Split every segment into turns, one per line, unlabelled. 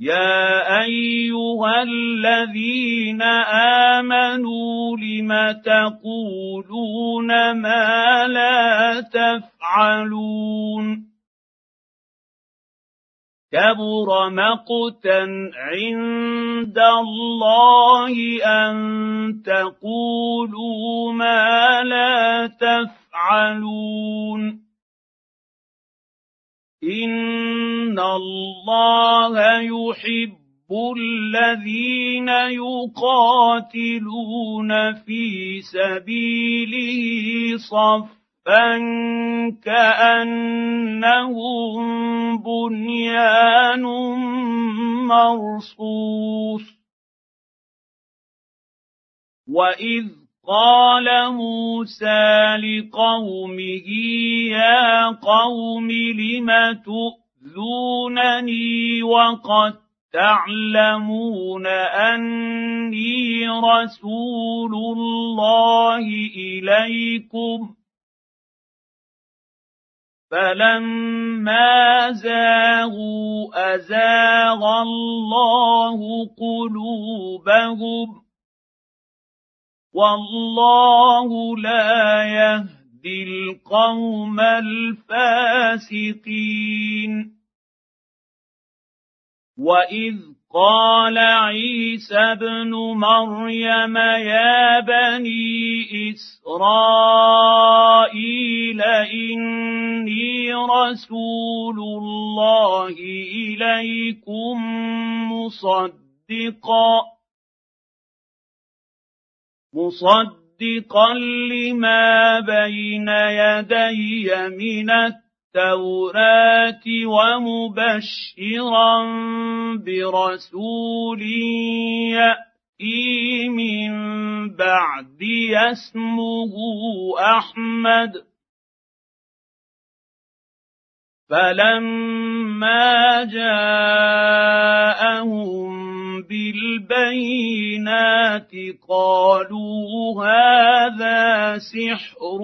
يا ايها الذين امنوا لم تقولون ما لا تفعلون كبر مقتا عند الله ان تقولوا ما لا تفعلون ان الله يحب الذين يقاتلون في سبيله صفا كانهم بنيان مرصوص واذ قال موسى لقومه يا قوم لم تؤذونني وقد تعلمون اني رسول الله اليكم فلما زاغوا ازاغ الله قلوبهم والله لا يهدي القوم الفاسقين واذ قال عيسى ابن مريم يا بني اسرائيل اني رسول الله اليكم مصدقا مصدقا لما بين يدي من التوراة ومبشرا برسول يأتي من بعد اسمه أحمد. فلما جاءهم بالبينات قالوا هذا سحر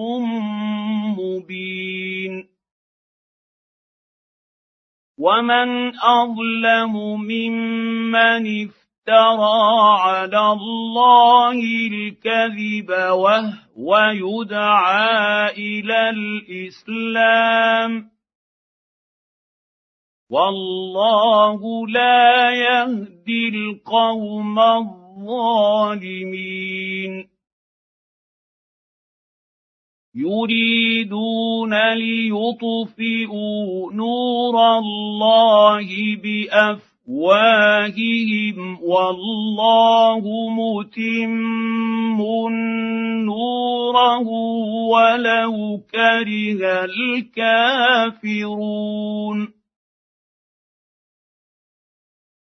ومن اظلم ممن افترى على الله الكذب وهو يدعى إلى الاسلام والله لا يهدي القوم الظالمين يريدون ليطفئوا نور الله بافواههم والله متم نوره ولو كره الكافرون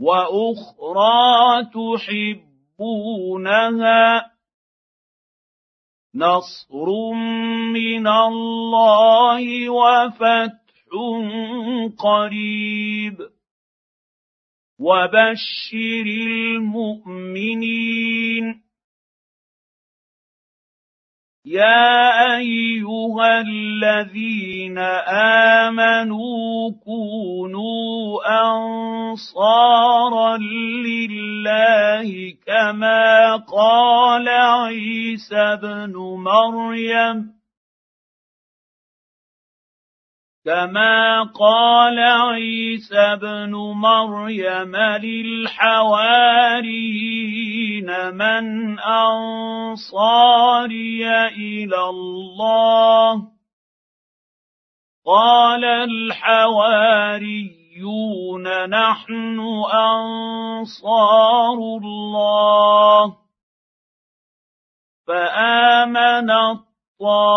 وأخرى تحبونها نصر من الله وفتح قريب وبشر المؤمنين يا ايها الذين امنوا كونوا انصارا لله كما قال عيسى ابن مريم كما قال عيسى ابن مريم للحواريين من انصاري إلى الله قال الحواريون نحن انصار الله فامنت طائفه